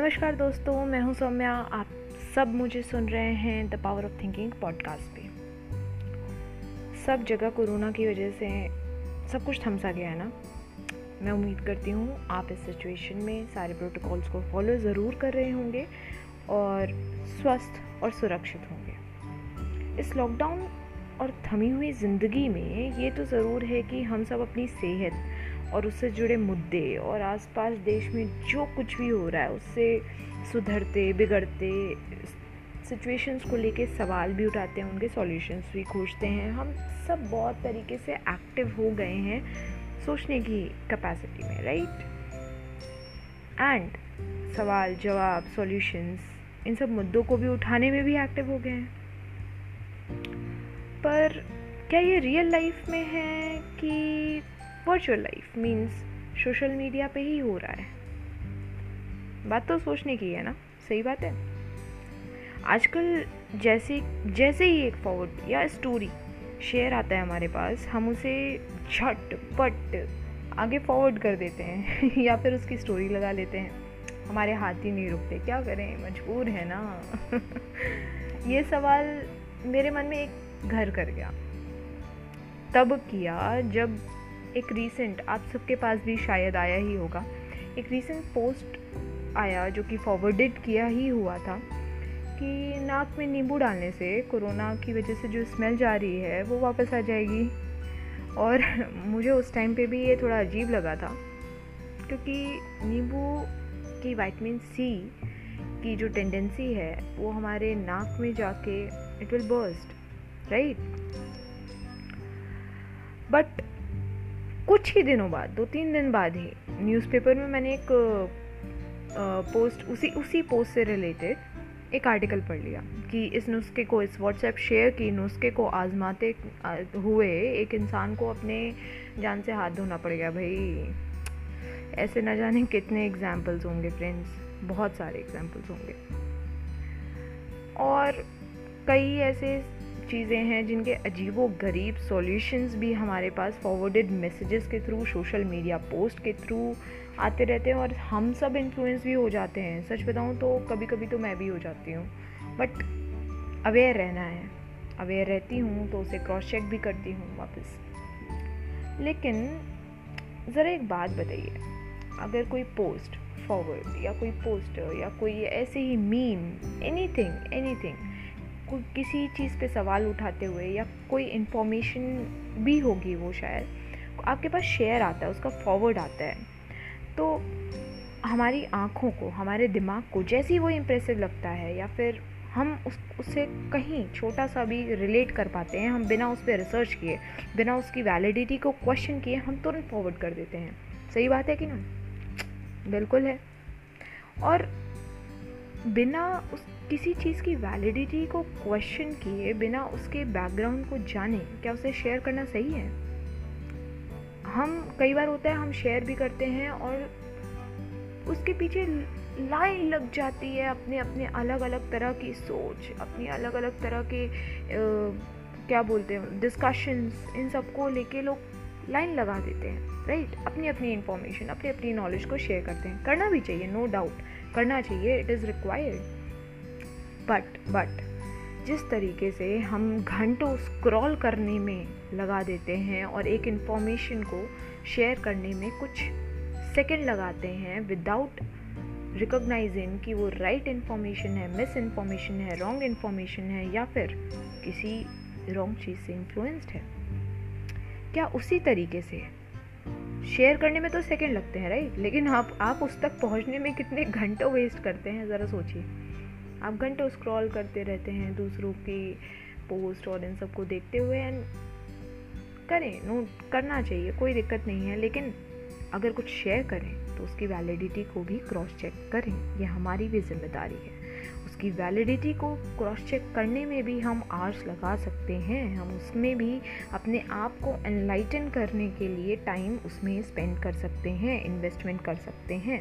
नमस्कार दोस्तों, मैं हूँ सौम्या। आप सब मुझे सुन रहे हैं the power of thinking podcast पे। सब जगह कोरोना की वजह से सब कुछ थमसा गया है ना? मैं उम्मीद करती हूँ आप इस सिचुएशन में सारे प्रोटोकॉल्स को फॉलो ज़रूर कर रहे होंगे और स्वस्थ और सुरक्षित होंगे। इस लॉकडाउन और थमी हुई ज़िंदगी में ये तो ज़रूर है कि हम सब अपनी सेहत और उससे जुड़े मुद्दे और आसपास देश में जो कुछ भी हो रहा है, उससे सुधरते, बिगड़ते सिचुएशंस को लेके सवाल भी उठाते हैं, उनके सॉल्यूशंस भी खोजते हैं। हम सब बहुत तरीके से एक्टिव हो गए हैं सोचने की कैपेसिटी में राइट एंड सवाल, जवाब सॉल्यूशंस इन सब मुद्दों को भी उठाने में भी एक्टिव हो गए हैं। पर क्या ये रियल लाइफ में है कि virtual life means social media पे ही हो रहा है। बात तो सोचने की है ना? सही बात है? आजकल जैसे जैसे ही एक फॉरवर्ड या स्टोरी शेयर आता है हमारे पास, हम उसे झट पट आगे फॉरवर्ड कर देते हैं या फिर उसकी स्टोरी लगा लेते हैं। हमारे हाथ ही नहीं रुकते। क्या करें? मजबूर है ना? ये सवाल मेरे मन में एक घर कर गया। तब किया जब एक रीसेंट आप सबके पास भी शायद आया ही होगा। एक रीसेंट पोस्ट आया जो कि फॉरवर्डेड किया ही हुआ था कि नाक में नींबू डालने से कोरोना की वजह से जो स्मेल जा रही है, वो वापस आ जाएगी। और मुझे उस टाइम पे भी ये थोड़ा अजीब लगा था, क्योंकि नींबू की वाइटमिन सी की जो टेंडेंसी है, वो हमारे नाक में जाके it will burst right but कुछ ही दिनों बाद, दो तीन दिन बाद ही न्यूज़पेपर में मैंने एक पोस्ट उसी उसी पोस्ट से रिलेटेड एक आर्टिकल पढ़ लिया कि इस नुस्खे को, इस व्हाट्सएप शेयर की नुस्खे को आजमाते हुए एक इंसान को अपने जान से हाथ धोना पड़ गया। भाई, ऐसे ना जाने कितने एग्जाम्पल्स होंगे फ्रेंड्स बहुत सारे एग्जाम्पल्स होंगे। और कई ऐसे चीज़ें हैं जिनके अजीबो गरीब सॉल्यूशंस भी हमारे पास फॉरवर्डेड मैसेजेस के थ्रू सोशल मीडिया पोस्ट के थ्रू आते रहते हैं और हम सब इन्फ्लुएंस भी हो जाते हैं। सच बताऊँ तो कभी कभी तो मैं भी हो जाती हूँ। बट अवेयर रहना है। अवेयर रहती हूँ तो उसे क्रॉस चेक भी करती हूँ वापस। लेकिन ज़रा एक बात बताइए। अगर कोई पोस्ट फॉरवर्ड या कोई पोस्टर या कोई ऐसे ही मीम एनीथिंग एनीथिंग कोई किसी चीज़ पे सवाल उठाते हुए या कोई इन्फॉर्मेशन भी होगी वो शायद आपके पास शेयर आता है, उसका फॉरवर्ड आता है। तो हमारी आँखों को, हमारे दिमाग को जैसे ही वो इम्प्रेसिव लगता है या फिर हम उस उससे कहीं छोटा सा भी रिलेट कर पाते हैं, हम बिना उस पर रिसर्च किए, बिना उसकी वैलिडिटी को क्वेश्चन किए, हम तुरंत फॉरवर्ड कर देते हैं। सही बात है कि ना? बिल्कुल है। और बिना उस किसी चीज़ की वैलिडिटी को क्वेश्चन किए बिना उसके बैकग्राउंड को जाने क्या उसे शेयर करना सही है? हम कई बार होता है हम शेयर भी करते हैं और उसके पीछे लाइन लग जाती है अपने अपने अलग अलग तरह की सोच अपनी अलग अलग तरह के आ, क्या बोलते हैं डिस्कशंस इन सबको लेके लोग लाइन लगा देते हैं राइट अपनी अपनी इंफॉर्मेशन अपनी अपनी नॉलेज को शेयर करते हैं। करना भी चाहिए नो no डाउट करना चाहिए it is required but but जिस तरीके से हम घंटों स्क्रॉल करने में लगा देते हैं और एक इन्फॉर्मेशन को शेयर करने में कुछ सेकंड लगाते हैं विदाउट रिकोगनाइजिंग कि वो राइट इन्फॉर्मेशन है मिस इन्फॉर्मेशन है रॉन्ग इन्फॉर्मेशन है या फिर किसी रॉन्ग चीज़ से इन्फ्लुएंस्ड है। क्या उसी तरीके से शेयर करने में तो सेकंड लगते हैं राइट लेकिन आप आप उस तक पहुँचने में कितने घंटों वेस्ट करते हैं, ज़रा सोचिए। आप घंटों स्क्रॉल करते रहते हैं दूसरों की पोस्ट और इन सबको देखते हुए एंड करें नोट करना चाहिए, कोई दिक्कत नहीं है, लेकिन अगर कुछ शेयर करें तो उसकी वैलिडिटी को भी क्रॉस चेक करें यह हमारी भी ज़िम्मेदारी है। उसकी वैलिडिटी को क्रॉस चेक करने में भी हम आर्स लगा सकते हैं, हम उसमें भी अपने आप को एनलाइटन करने के लिए टाइम उसमें स्पेंड कर सकते हैं इन्वेस्टमेंट कर सकते हैं।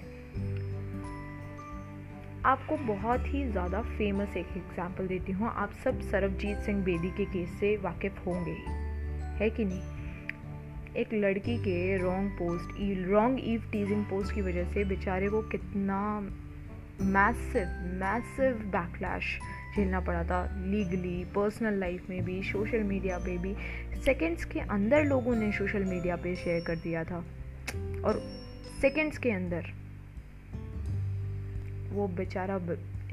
आपको बहुत ही ज़्यादा फ़ेमस एक एग्ज़ाम्पल देती हूँ। आप सब सरबजीत सिंह बेदी के केस से वाकिफ़ होंगे है। कि नहीं? एक लड़की के wrong post wrong eve teasing post की वजह से बेचारे को कितना मैसिव मैसिव बैकलैश झेलना पड़ा था। लीगली पर्सनल लाइफ में भी सोशल मीडिया पे भी। सेकंड्स के अंदर लोगों ने सोशल मीडिया पे शेयर कर दिया था। और सेकंड्स के अंदर वो बेचारा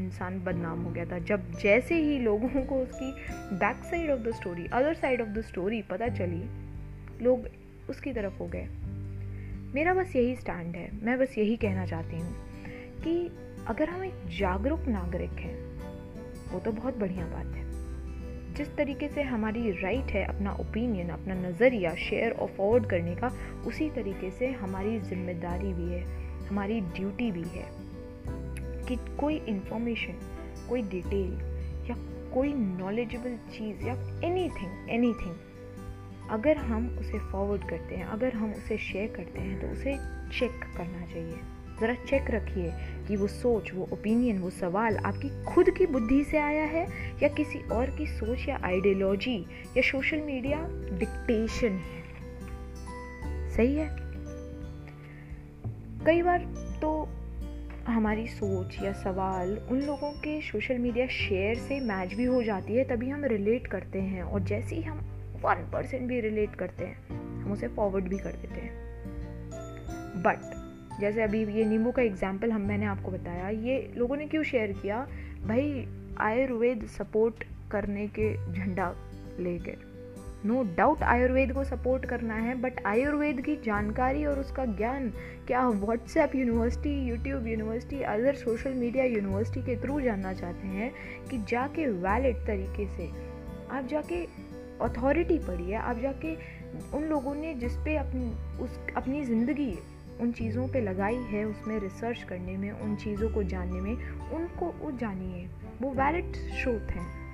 इंसान बदनाम हो गया था। जब जैसे ही लोगों को उसकी back side of the story other side of the story पता चली, लोग उसकी तरफ़ हो गए। मेरा बस यही स्टैंड है। मैं बस यही कहना चाहती हूँ कि अगर हम एक जागरूक नागरिक हैं, वो तो बहुत बढ़िया बात है। जिस तरीके से हमारी राइट है अपना ओपिनियन अपना नज़रिया शेयर फॉरवर्ड करने का, उसी तरीके से हमारी ज़िम्मेदारी भी है, हमारी ड्यूटी भी है। कि कोई इंफॉर्मेशन कोई डिटेल या कोई नॉलेजेबल चीज़ या एनी थिंग एनी थिंग अगर हम उसे फॉरवर्ड करते हैं, अगर हम उसे शेयर करते हैं तो उसे चेक करना चाहिए। ज़रा चेक रखिए कि वो सोच, वो ओपिनियन वो सवाल आपकी खुद की बुद्धि से आया है या किसी और की सोच या आइडियोलॉजी या सोशल मीडिया डिक्टेशन है। सही है? कई बार हमारी सोच या सवाल उन लोगों के सोशल मीडिया शेयर से मैच भी हो जाती है, तभी हम रिलेट करते हैं और जैसे ही हम वन परसेंट भी रिलेट करते हैं, हम उसे फॉरवर्ड भी कर देते हैं। बट जैसे अभी ये नींबू का एग्ज़ाम्पल हम, मैंने आपको बताया, ये लोगों ने क्यों शेयर किया? भाई, आयुर्वेद सपोर्ट करने के झंडा लेकर नो डाउट आयुर्वेद को सपोर्ट करना है बट आयुर्वेद की जानकारी और उसका ज्ञान, क्या WhatsApp university YouTube university other social media university के थ्रू जानना चाहते हैं कि जाके वैलिड तरीके से, आप जाके अथॉरिटी पढ़िए, आप जाके उन लोगों ने जिस पे अपनी, उस, अपनी ज़िंदगी उन चीज़ों पे लगाई है, उसमें रिसर्च करने में, उन चीज़ों को जानने में, उनको वो जानिए, वो वैलिड स्रोत हैं।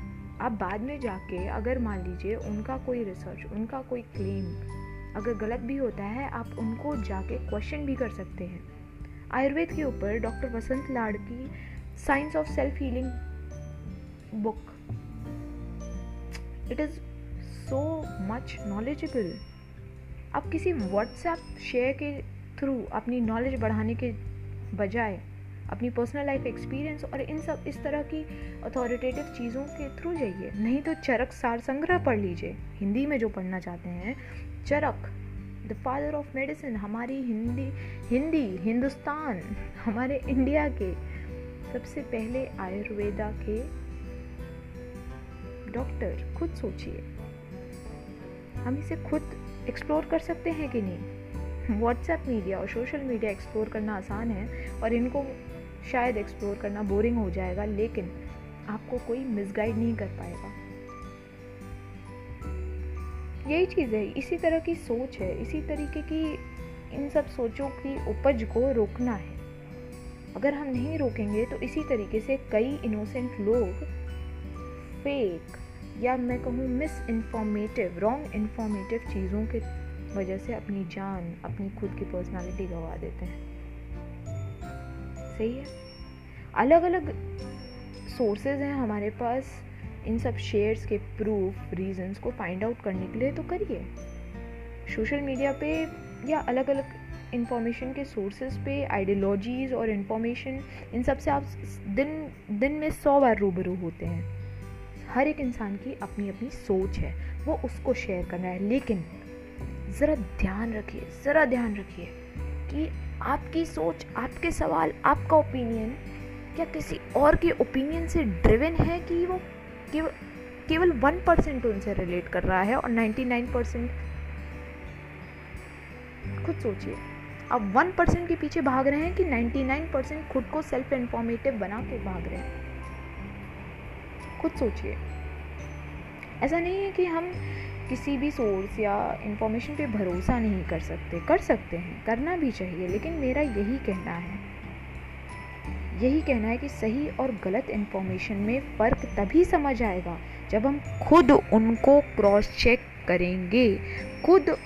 आप बाद में जाके अगर मान लीजिए उनका कोई रिसर्च उनका कोई क्लेम अगर गलत भी होता है, आप उनको जाके क्वेश्चन भी कर सकते हैं। आयुर्वेद के ऊपर डॉक्टर वसंत लाड़ की science of self healing book it is so much knowledgeable आप किसी व्हाट्सएप शेयर के थ्रू अपनी नॉलेज बढ़ाने के बजाय अपनी पर्सनल लाइफ एक्सपीरियंस और इन सब, इस तरह की अथॉरिटेटिव चीज़ों के थ्रू जाइए। नहीं तो चरक सार संग्रह पढ़ लीजिए। हिंदी में जो पढ़ना चाहते हैं, Charak the father of medicine हमारी हिंदी हिंदी, हिंदुस्तान, हमारे इंडिया के सबसे पहले आयुर्वेदा के डॉक्टर खुद सोचिए। हम इसे खुद एक्सप्लोर कर सकते हैं कि नहीं? व्हाट्सएप मीडिया और सोशल मीडिया एक्सप्लोर करना आसान है और इनको शायद एक्सप्लोर करना बोरिंग हो जाएगा, लेकिन आपको कोई मिसगाइड नहीं कर पाएगा। यही चीज़ है, इसी तरह की सोच है, इसी तरीके की इन सब सोचों की उपज को रोकना है। अगर हम नहीं रोकेंगे तो इसी तरीके से कई इनोसेंट लोग फेक या मैं कहूँ मिस इन्फॉर्मेटिव रॉन्ग इन्फॉर्मेटिव चीज़ों के वजह से अपनी जान, अपनी खुद की पर्सनालिटी गंवा देते हैं। सही है। अलग अलग सोर्सेज हैं हमारे पास। इन सब शेयर्स के प्रूफ रीजंस को फाइंड आउट करने के लिए तो करिए। सोशल मीडिया पे या अलग अलग इंफॉर्मेशन के सोर्सेज पे आइडियोलॉजीज़ और इन्फॉर्मेशन इन सबसे आप दिन दिन में सौ बार रूबरू होते हैं। हर एक इंसान की अपनी अपनी सोच है। वो उसको शेयर करना है। लेकिन ज़रा ध्यान रखिए, ज़रा ध्यान रखिए कि आपकी सोच, आपके सवाल, आपका ओपिनियन क्या किसी और के ओपिनियन से ड्रिवन है कि वो केवल वन परसेंट उनसे रिलेट कर रहा है और नाइन्टी नाइन परसेंट खुद सोचिए। आप वन परसेंट के पीछे भाग रहे हैं कि नाइन्टी नाइन परसेंट खुद को सेल्फ इन्फॉर्मेटिव बना के भाग रहे हैं। खुद सोचिए। ऐसा नहीं है कि हम किसी भी सोर्स या इंफॉर्मेशन पे भरोसा नहीं कर सकते। कर सकते हैं, करना भी चाहिए, लेकिन मेरा यही कहना है। यही कहना है कि सही और गलत इन्फॉर्मेशन में फ़र्क तभी समझ आएगा जब हम खुद उनको क्रॉस चेक करेंगे। खुद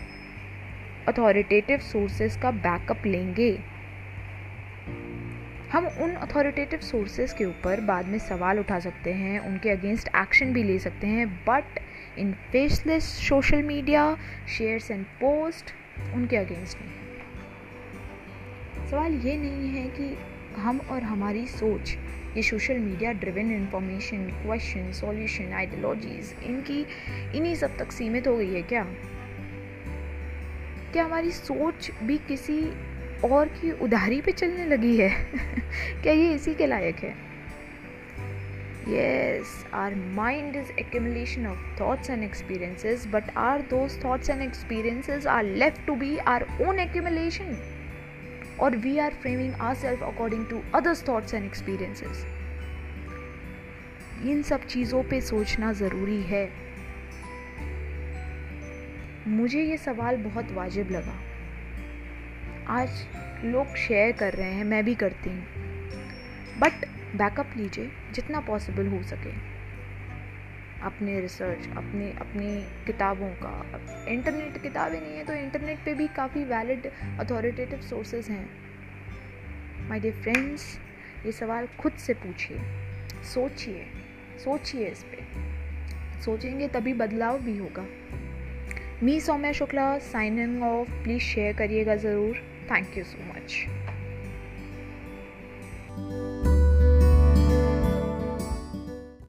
अथॉरिटेटिव सोर्सेज का बैकअप लेंगे। हम उन अथॉरिटेटिव सोर्सेज के ऊपर बाद में सवाल उठा सकते हैं, उनके अगेंस्ट एक्शन भी ले सकते हैं but in faceless social media shares and post उनके अगेंस्ट नहीं सवाल ये नहीं है कि हम और हमारी सोच, ये social media driven information question solution ideologies इनकी इन्हीं सब तक सीमित हो गई है क्या? क्या हमारी सोच भी किसी और की उधारी पे चलने लगी है? क्या ये इसी के लायक है? Yes, our mind is accumulation of thoughts and experiences, but are those thoughts and experiences are left to be our own accumulation? Or we are framing ourselves according to others' thoughts and experiences? इन सब चीज़ों पे सोचना ज़रूरी है मुझे ये सवाल बहुत वाजिब लगा आज लोग शेयर कर रहे हैं मैं भी करती हूँ बट बैकअप लीजिए जितना पॉसिबल हो सके। अपने रिसर्च, अपने, अपनी किताबों का। इंटरनेट किताबें नहीं है तो इंटरनेट पे भी काफ़ी वैलिड अथॉरिटेटिव सोर्सेज हैं। माय डियर फ्रेंड्स ये सवाल खुद से पूछिए। सोचिए सोचिए इस पर सोचेंगे तभी बदलाव भी होगा। Me Saumya Shukla signing off please share करिएगा ज़रूर। Thank you so much